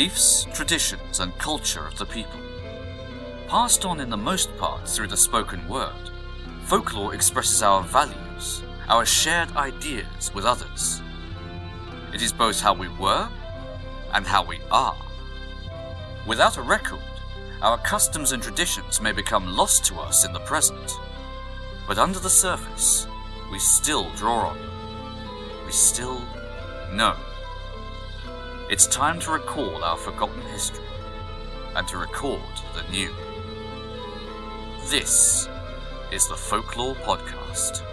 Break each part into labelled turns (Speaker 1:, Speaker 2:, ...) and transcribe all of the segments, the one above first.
Speaker 1: Beliefs, traditions, and culture of the people. Passed on in the most part through the spoken word, folklore expresses our values, our shared ideas with others. It is both how we were and how we are. Without a record, our customs and traditions may become lost to us in the present, but under the surface, we still draw on them. We still know. It's time to recall our forgotten history and to record the new. This is the Folklore Podcast.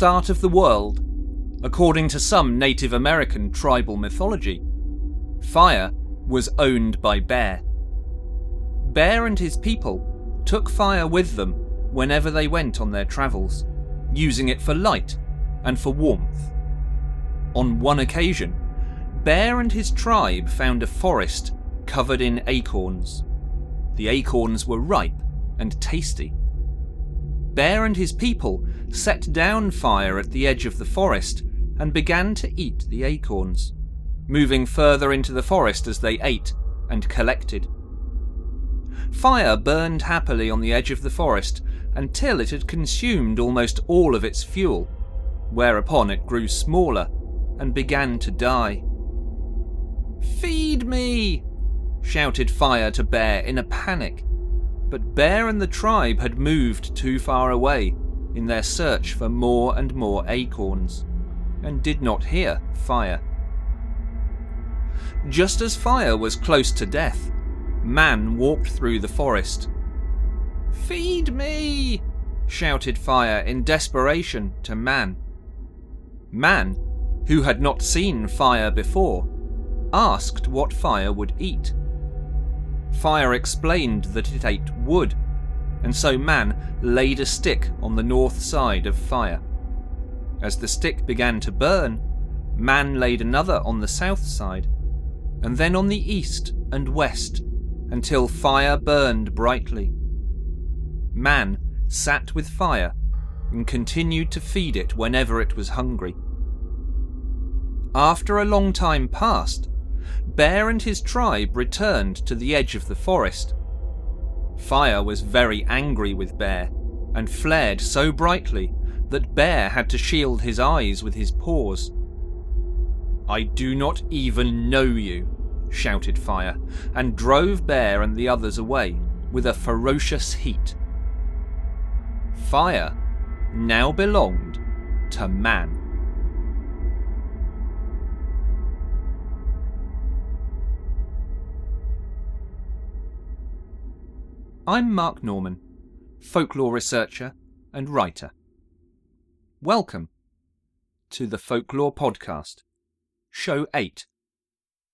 Speaker 2: Start of the world, according to some Native American tribal mythology, fire was owned by Bear. Bear and his people took fire with them whenever they went on their travels, using it for light and for warmth. On one occasion, Bear and his tribe found a forest covered in acorns. The acorns were ripe and tasty. Bear and his people set down fire at the edge of the forest and began to eat the acorns, moving further into the forest as they ate and collected. Fire burned happily on the edge of the forest until it had consumed almost all of its fuel, whereupon it grew smaller and began to die. Feed me! shouted Fire to Bear in a panic but Bear and the tribe had moved too far away in their search for more and more acorns, and did not hear Fire. Just as Fire was close to death, Man walked through the forest. Feed me! shouted Fire in desperation to Man. Man, who had not seen Fire before, asked what Fire would eat. Fire explained that it ate wood, and so Man laid a stick on the north side of Fire. As the stick began to burn, Man laid another on the south side, and then on the east and west, until Fire burned brightly. Man sat with Fire and continued to feed it whenever it was hungry. After a long time passed, Bear and his tribe returned to the edge of the forest. Fire was very angry with Bear and flared so brightly that Bear had to shield his eyes with his paws. I do not even know you, shouted Fire, and drove Bear and the others away with a ferocious heat. Fire now belonged to man. I'm Mark Norman, folklore researcher and writer. Welcome to the Folklore Podcast, Show 8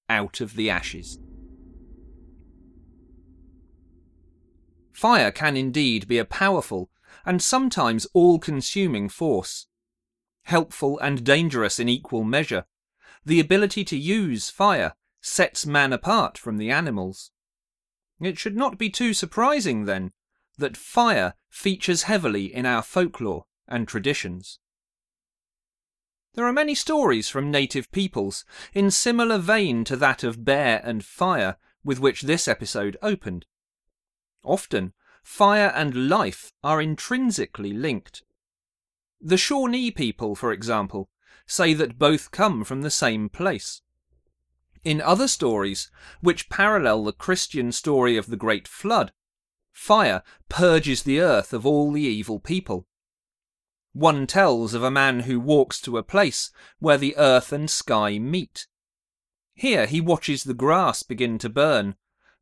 Speaker 2: Out of the Ashes. Fire can indeed be a powerful and sometimes all consuming force. Helpful and dangerous in equal measure, the ability to use fire sets man apart from the animals. It should not be too surprising, then, that fire features heavily in our folklore and traditions. There are many stories from native peoples in similar vein to that of Bear and Fire with which this episode opened. Often, fire and life are intrinsically linked. The Shawnee people, for example, say that both come from the same place. In other stories, which parallel the Christian story of the Great Flood, fire purges the earth of all the evil people. One tells of a man who walks to a place where the earth and sky meet. Here he watches the grass begin to burn,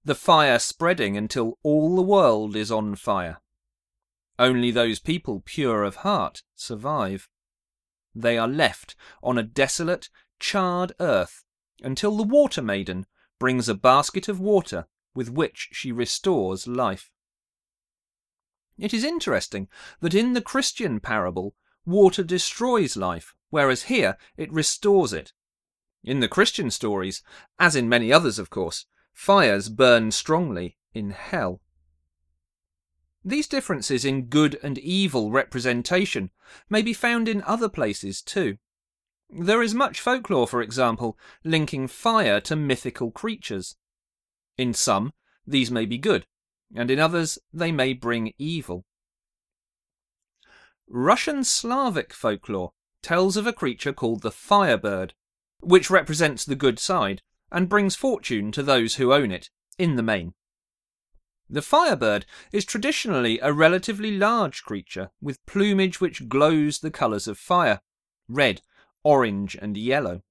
Speaker 2: the fire spreading until all the world is on fire. Only those people pure of heart survive. They are left on a desolate, charred earth until the Water Maiden brings a basket of water with which she restores life. It is interesting that in the Christian parable, water destroys life, whereas here it restores it. In the Christian stories, as in many others, of course, fires burn strongly in hell. These differences in good and evil representation may be found in other places too. There is much folklore, for example, linking fire to mythical creatures. In some, these may be good, and in others, they may bring evil. Russian Slavic folklore tells of a creature called the Firebird, which represents the good side and brings fortune to those who own it, in the main. The firebird is traditionally a relatively large creature with plumage which glows the colours of fire red, orange, and yellow.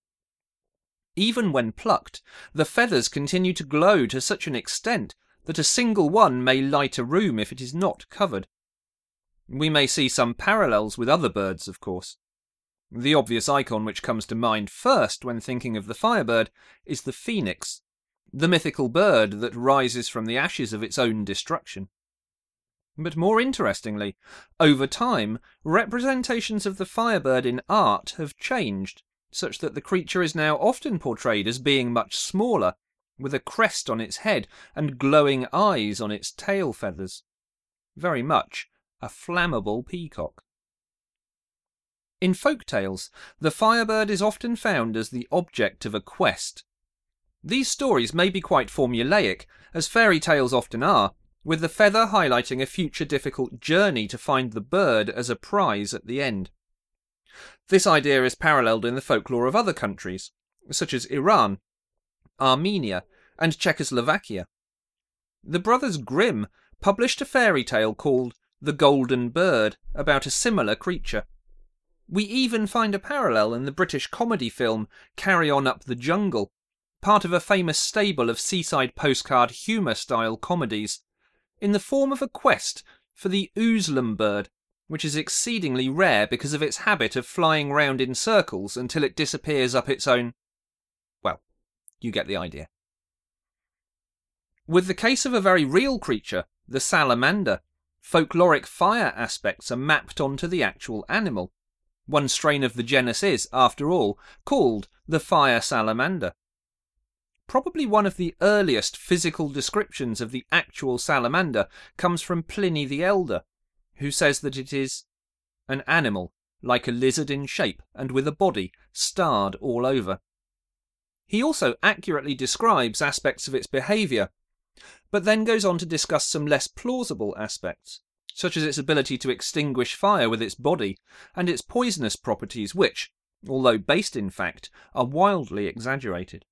Speaker 2: Even when plucked, the feathers continue to glow to such an extent that a single one may light a room if it is not covered. We may see some parallels with other birds, of course. The obvious icon which comes to mind first when thinking of the firebird is the phoenix, the mythical bird that rises from the ashes of its own destruction. But more interestingly, over time, representations of the firebird in art have changed, such that the creature is now often portrayed as being much smaller, with a crest on its head and glowing eyes on its tail feathers. Very much a flammable peacock. In folk tales, the firebird is often found as the object of a quest. These stories may be quite formulaic, as fairy tales often are, with the feather highlighting a future difficult journey to find the bird as a prize at the end. This idea is paralleled in the folklore of other countries, such as Iran, Armenia, and Czechoslovakia. The brothers Grimm published a fairy tale called The Golden Bird about a similar creature. We even find a parallel in the British comedy film Carry On Up the Jungle, part of a famous stable of seaside postcard humour style comedies, in the form of a quest for the Oozlum bird, which is exceedingly rare because of its habit of flying round in circles until it disappears up its own. Well, you get the idea. With the case of a very real creature, the salamander, folkloric fire aspects are mapped onto the actual animal. One strain of the genus is, after all, called the fire salamander. Probably one of the earliest physical descriptions of the actual salamander comes from Pliny the Elder, who says that it is an animal like a lizard in shape and with a body starred all over. He also accurately describes aspects of its behaviour, but then goes on to discuss some less plausible aspects, such as its ability to extinguish fire with its body, and its poisonous properties, which, although based in fact, are wildly exaggerated.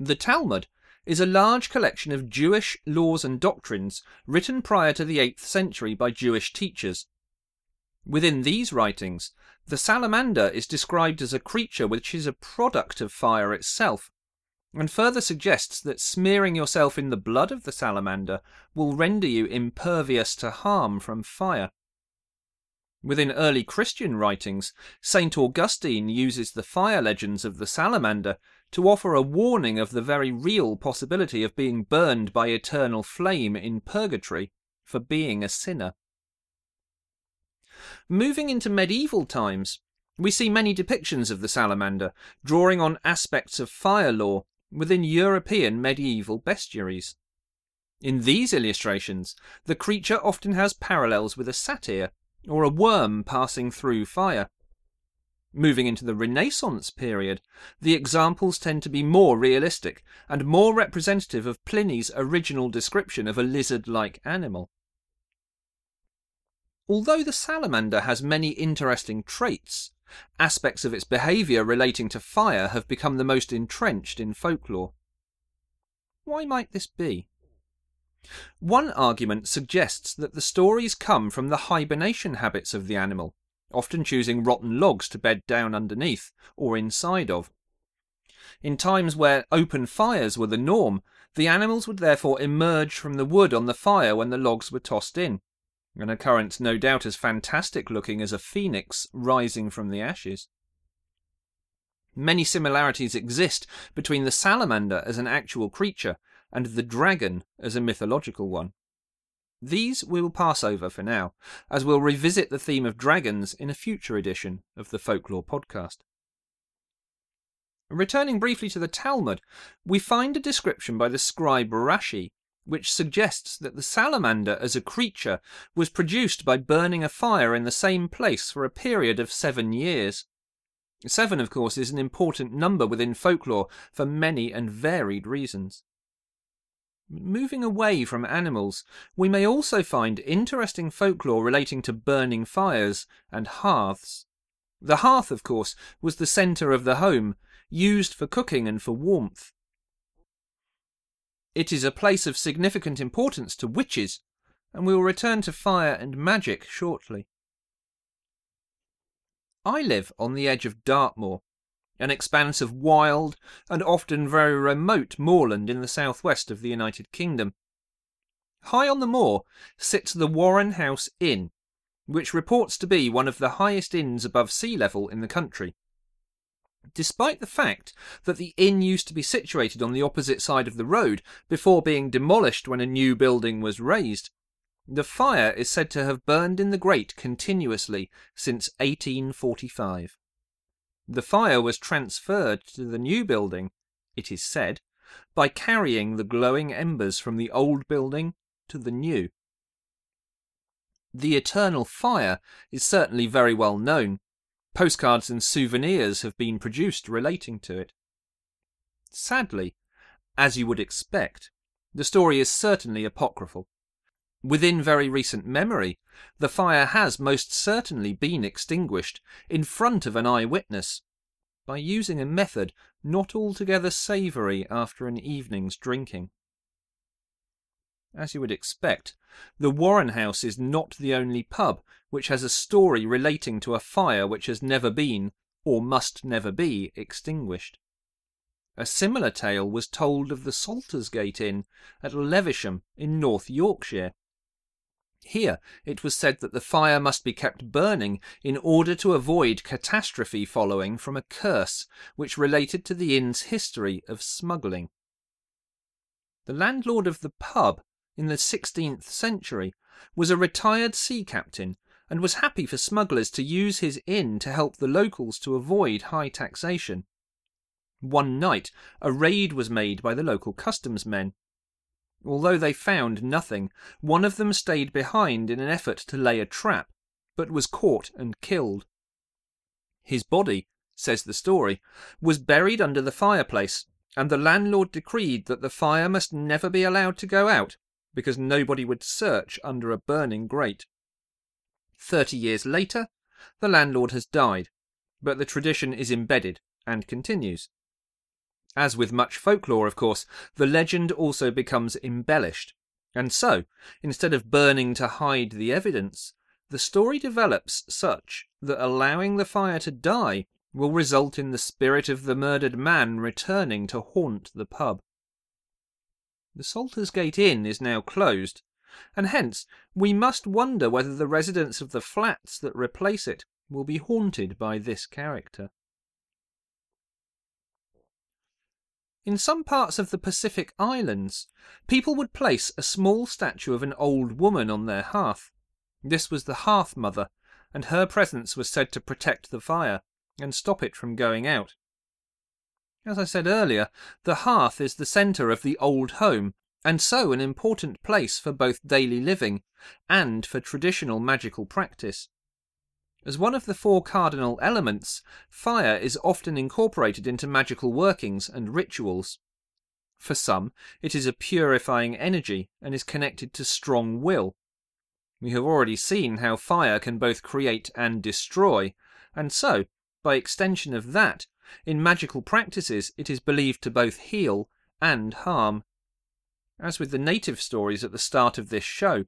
Speaker 2: The Talmud is a large collection of Jewish laws and doctrines written prior to the 8th century by Jewish teachers. Within these writings, the salamander is described as a creature which is a product of fire itself, and further suggests that smearing yourself in the blood of the salamander will render you impervious to harm from fire. Within early Christian writings, St. Augustine uses the fire legends of the salamander to offer a warning of the very real possibility of being burned by eternal flame in purgatory for being a sinner. Moving into medieval times, we see many depictions of the salamander, drawing on aspects of fire lore within European medieval bestiaries. In these illustrations, the creature often has parallels with a satyr or a worm passing through fire. Moving into the Renaissance period, the examples tend to be more realistic and more representative of Pliny's original description of a lizard like animal. Although the salamander has many interesting traits, aspects of its behaviour relating to fire have become the most entrenched in folklore. Why might this be? One argument suggests that the stories come from the hibernation habits of the animal, often choosing rotten logs to bed down underneath or inside of. In times where open fires were the norm, the animals would therefore emerge from the wood on the fire when the logs were tossed in, an occurrence no doubt as fantastic looking as a phoenix rising from the ashes. Many similarities exist between the salamander as an actual creature and the dragon as a mythological one. These we will pass over for now, as we'll revisit the theme of dragons in a future edition of the Folklore podcast. Returning briefly to the Talmud, we find a description by the scribe Rashi which suggests that the salamander as a creature was produced by burning a fire in the same place for a period of seven years. Seven, of course, is an important number within folklore for many and varied reasons. Moving away from animals, we may also find interesting folklore relating to burning fires and hearths. The hearth, of course, was the centre of the home, used for cooking and for warmth. It is a place of significant importance to witches, and we will return to fire and magic shortly. I live on the edge of Dartmoor, an expanse of wild and often very remote moorland in the southwest of the United Kingdom. High on the moor sits the Warren House Inn, which reports to be one of the highest inns above sea level in the country. Despite the fact that the inn used to be situated on the opposite side of the road before being demolished when a new building was raised, the fire is said to have burned in the grate continuously since 1845. The fire was transferred to the new building, it is said, by carrying the glowing embers from the old building to the new. The eternal fire is certainly very well known. Postcards and souvenirs have been produced relating to it. Sadly, as you would expect, the story is certainly apocryphal. Within very recent memory, the fire has most certainly been extinguished in front of an eyewitness by using a method not altogether savoury after an evening's drinking. As you would expect, the Warren House is not the only pub which has a story relating to a fire which has never been, or must never be, extinguished. A similar tale was told of the Saltersgate Inn at Levisham in North Yorkshire, here it was said that the fire must be kept burning in order to avoid catastrophe following from a curse which related to the inn's history of smuggling. The landlord of the pub in the 16th century was a retired sea captain and was happy for smugglers to use his inn to help the locals to avoid high taxation. One night, a raid was made by the local customs men, Although they found nothing, one of them stayed behind in an effort to lay a trap, but was caught and killed. His body, says the story, was buried under the fireplace, and the landlord decreed that the fire must never be allowed to go out, because nobody would search under a burning grate. Thirty years later, the landlord has died, but the tradition is embedded and continues. As with much folklore, of course, the legend also becomes embellished. And so, instead of burning to hide the evidence, the story develops such that allowing the fire to die will result in the spirit of the murdered man returning to haunt the pub. The Saltersgate Inn is now closed, and hence we must wonder whether the residents of the flats that replace it will be haunted by this character. In some parts of the Pacific Islands, people would place a small statue of an old woman on their hearth. This was the hearth mother, and her presence was said to protect the fire and stop it from going out. As I said earlier, the hearth is the centre of the old home, and so an important place for both daily living and for traditional magical practice. As one of the four cardinal elements, fire is often incorporated into magical workings and rituals. For some, it is a purifying energy and is connected to strong will. We have already seen how fire can both create and destroy, and so, by extension of that, in magical practices it is believed to both heal and harm. As with the native stories at the start of this show,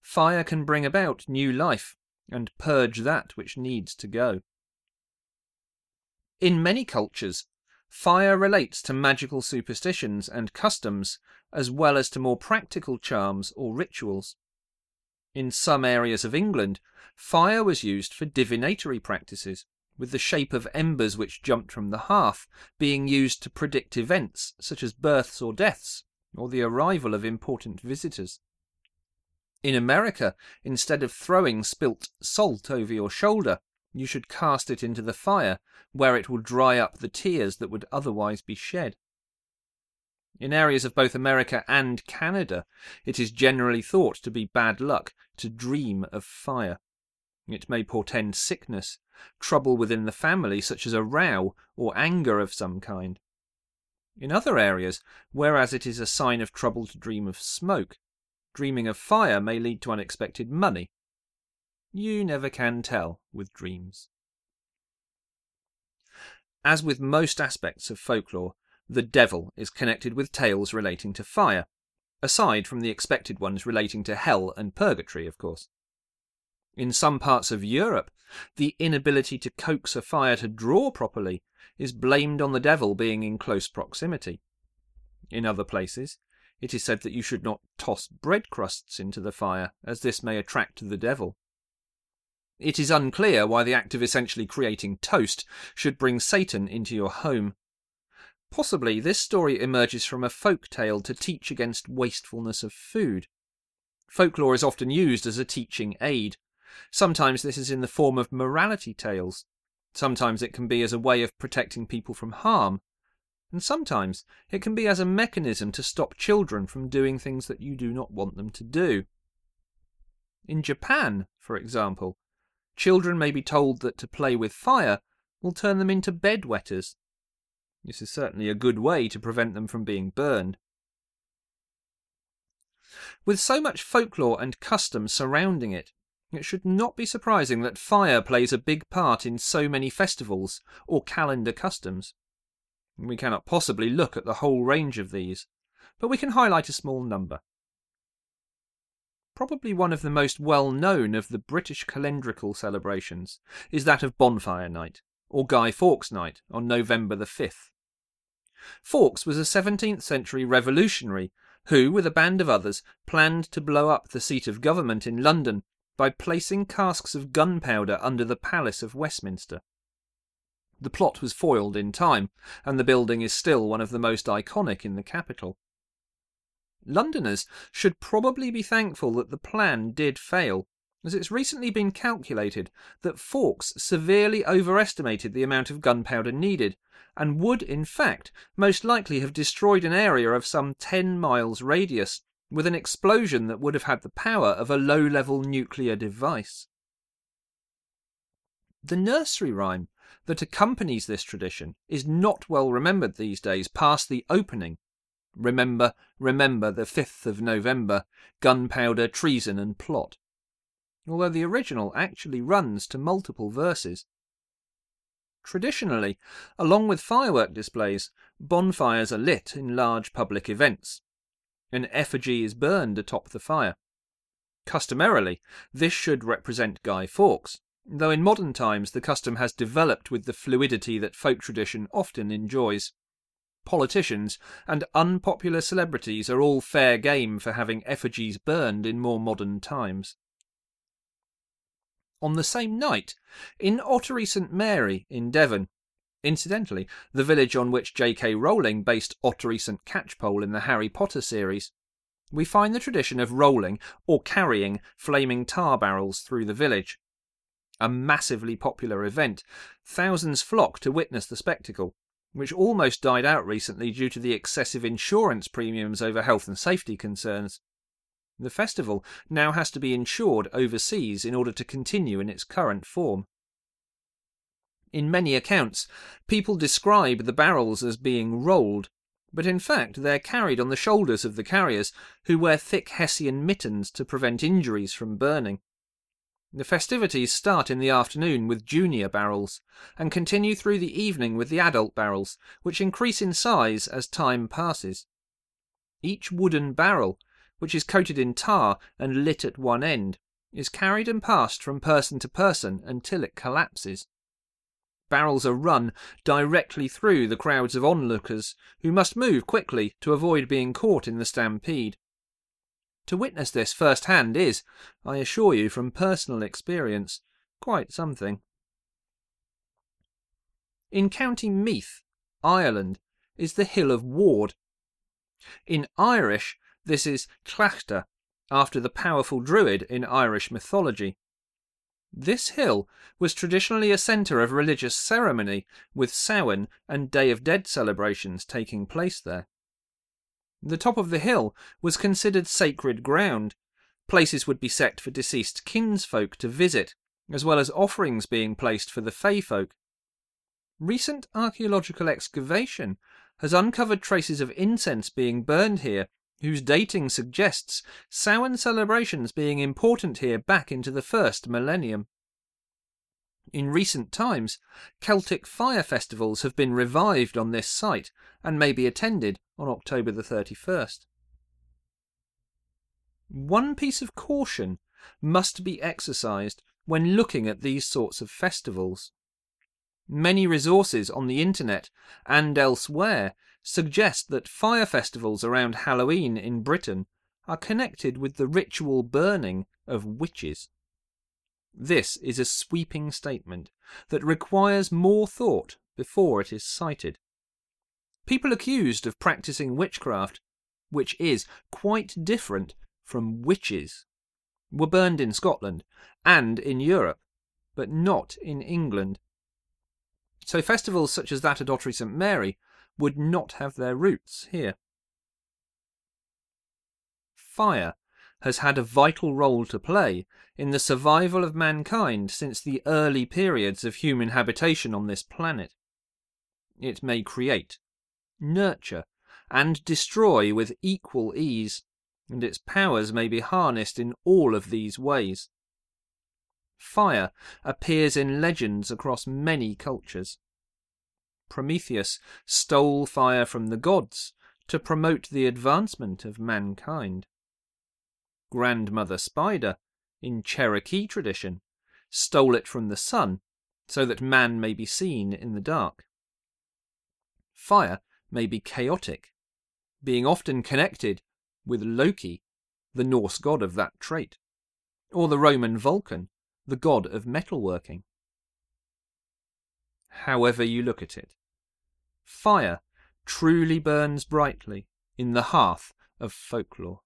Speaker 2: fire can bring about new life and purge that which needs to go. In many cultures, fire relates to magical superstitions and customs, as well as to more practical charms or rituals. In some areas of England, fire was used for divinatory practices, with the shape of embers which jumped from the hearth being used to predict events such as births or deaths, or the arrival of important visitors. In America, instead of throwing spilt salt over your shoulder, you should cast it into the fire, where it will dry up the tears that would otherwise be shed. In areas of both America and Canada, it is generally thought to be bad luck to dream of fire. It may portend sickness, trouble within the family, such as a row or anger of some kind. In other areas, whereas it is a sign of trouble to dream of smoke, dreaming of fire may lead to unexpected money. You never can tell with dreams. As with most aspects of folklore, the devil is connected with tales relating to fire, aside from the expected ones relating to hell and purgatory, of course. In some parts of Europe, the inability to coax a fire to draw properly is blamed on the devil being in close proximity. In other places, it is said that you should not toss bread crusts into the fire, as this may attract the devil. It is unclear why the act of essentially creating toast should bring Satan into your home. Possibly this story emerges from a folk tale to teach against wastefulness of food. Folklore is often used as a teaching aid. Sometimes this is in the form of morality tales. Sometimes it can be as a way of protecting people from harm. And sometimes it can be as a mechanism to stop children from doing things that you do not want them to do. In Japan, for example, children may be told that to play with fire will turn them into bedwetters. This is certainly a good way to prevent them from being burned. With so much folklore and custom surrounding it, it should not be surprising that fire plays a big part in so many festivals or calendar customs. We cannot possibly look at the whole range of these, but we can highlight a small number. Probably one of the most well known of the British calendrical celebrations is that of Bonfire Night, or Guy Fawkes Night, on November the 5th. Fawkes was a 17th century revolutionary who, with a band of others, planned to blow up the seat of government in London by placing casks of gunpowder under the Palace of Westminster. The plot was foiled in time, and the building is still one of the most iconic in the capital. Londoners should probably be thankful that the plan did fail, as it's recently been calculated that Fawkes severely overestimated the amount of gunpowder needed, and would, in fact, most likely have destroyed an area of some 10 miles radius, with an explosion that would have had the power of a low level nuclear device. The nursery rhyme that accompanies this tradition is not well remembered these days past the opening. Remember, remember the 5th of November, gunpowder, treason, and plot. Although the original actually runs to multiple verses. Traditionally, along with firework displays, bonfires are lit in large public events, an effigy is burned atop the fire. Customarily, this should represent Guy Fawkes, though in modern times the custom has developed with the fluidity that folk tradition often enjoys. Politicians and unpopular celebrities are all fair game for having effigies burned in more modern times. On the same night, in Ottery St Mary in Devon, Incidentally, the village on which J.K. Rowling based Ottery St. Catchpole in the Harry Potter series. We find the tradition of rolling or carrying flaming tar barrels through the village. A massively popular event, thousands flock to witness the spectacle, which almost died out recently due to the excessive insurance premiums over health and safety concerns. The festival now has to be insured overseas in order to continue in its current form. In many accounts, people describe the barrels as being rolled, but in fact they're carried on the shoulders of the carriers, who wear thick Hessian mittens to prevent injuries from burning. The festivities start in the afternoon with junior barrels, and continue through the evening with the adult barrels, which increase in size as time passes. Each wooden barrel, which is coated in tar and lit at one end, is carried and passed from person to person until it collapses. barrels are run directly through the crowds of onlookers, who must move quickly to avoid being caught in the stampede. To witness this firsthand is, I assure you from personal experience, quite something. In County Meath, Ireland, is the Hill of Ward. In Irish, this is Tlachtga, after the powerful druid in Irish mythology. This hill was traditionally a centre of religious ceremony, with Samhain and Day of Dead celebrations taking place there. The top of the hill was considered sacred ground. Places would be set for deceased kinsfolk to visit, as well as offerings being placed for the Fey folk. Recent archaeological excavation has uncovered traces of incense being burned here, whose dating suggests Samhain celebrations being important here back into the first millennium. In recent times, Celtic fire festivals have been revived on this site and may be attended on October the 31st. One piece of caution must be exercised when looking at these sorts of festivals. Many resources on the internet and elsewhere suggest that fire festivals around Halloween in Britain are connected with the ritual burning of witches. This is a sweeping statement that requires more thought before it is cited. People accused of practicing witchcraft, which is quite different from witches, were burned in Scotland and in Europe, but not in England. So festivals such as that at Ottery St Mary would not have their roots here. Fire has had a vital role to play in the survival of mankind since the early periods of human habitation on this planet. It may create, nurture, and destroy with equal ease, and its powers may be harnessed in all of these ways. Fire appears in legends across many cultures. Prometheus stole fire from the gods to promote the advancement of mankind grandmother spider, in Cherokee tradition, stole it from the sun so that man may be seen in the dark. Fire may be chaotic, being often connected with Loki, the Norse god of that trait, or the Roman Vulcan, the god of metalworking. However you look at it, fire truly burns brightly in the hearth of folklore.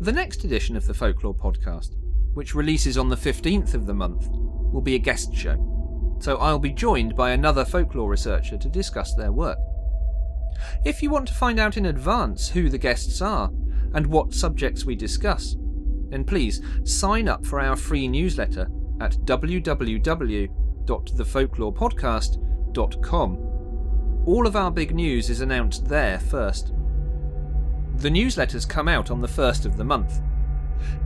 Speaker 2: The next edition of the Folklore podcast, which releases on the 15th of the month, will be a guest show, so I'll be joined by another folklore researcher to discuss their work. If you want to find out in advance who the guests are and what subjects we discuss, then please sign up for our free newsletter at www.thefolklorepodcast.com. All of our big news is announced there first. The newsletters come out on the first of the month.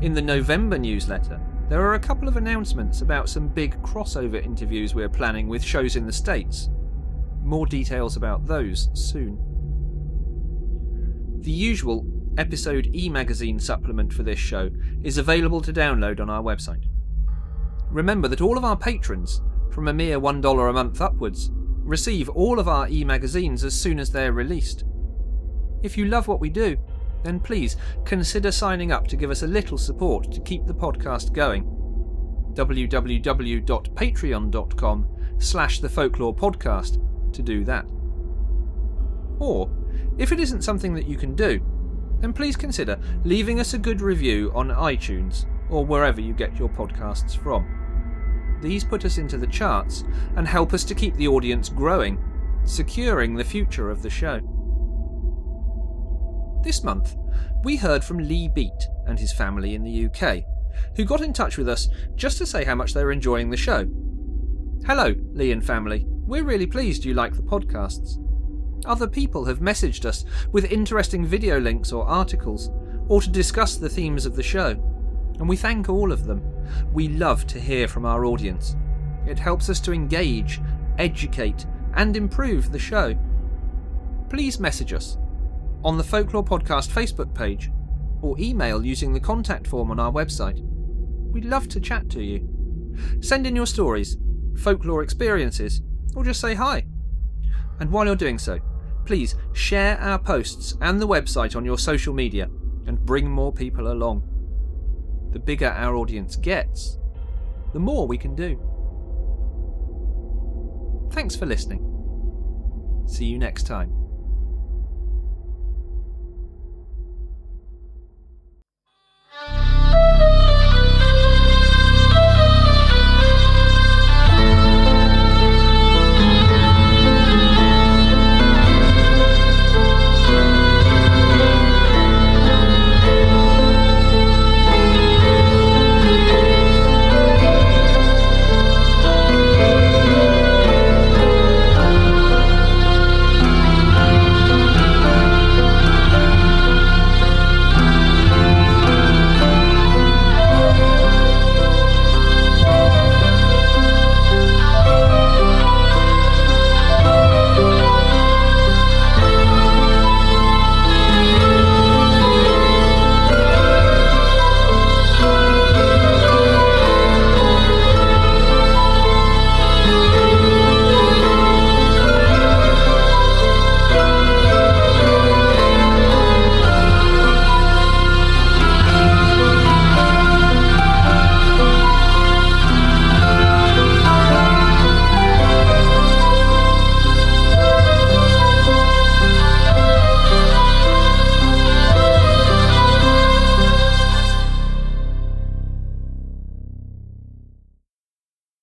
Speaker 2: In the November newsletter, there are a couple of announcements about some big crossover interviews we're planning with shows in the States. More details about those soon. The usual episode e magazine supplement for this show is available to download on our website. Remember that all of our patrons, from a mere $1 a month upwards, receive all of our e magazines as soon as they're released. If you love what we do, then please consider signing up to give us a little support to keep the podcast going. www.patreon.com slash the folklore podcast to do that. Or, if it isn't something that you can do, then please consider leaving us a good review on iTunes or wherever you get your podcasts from. These put us into the charts and help us to keep the audience growing, securing the future of the show. This month, we heard from Lee Beat and his family in the UK, who got in touch with us just to say how much they were enjoying the show. Hello, Lee and family. We're really pleased you like the podcasts. Other people have messaged us with interesting video links or articles, or to discuss the themes of the show, and we thank all of them. We love to hear from our audience. It helps us to engage, educate, and improve the show. Please message us on the Folklore Podcast Facebook page or email using the contact form on our website. We'd love to chat to you. Send in your stories, folklore experiences, or just say hi. And while you're doing so, please share our posts and the website on your social media and bring more people along. The bigger our audience gets, the more we can do. Thanks for listening. See you next time.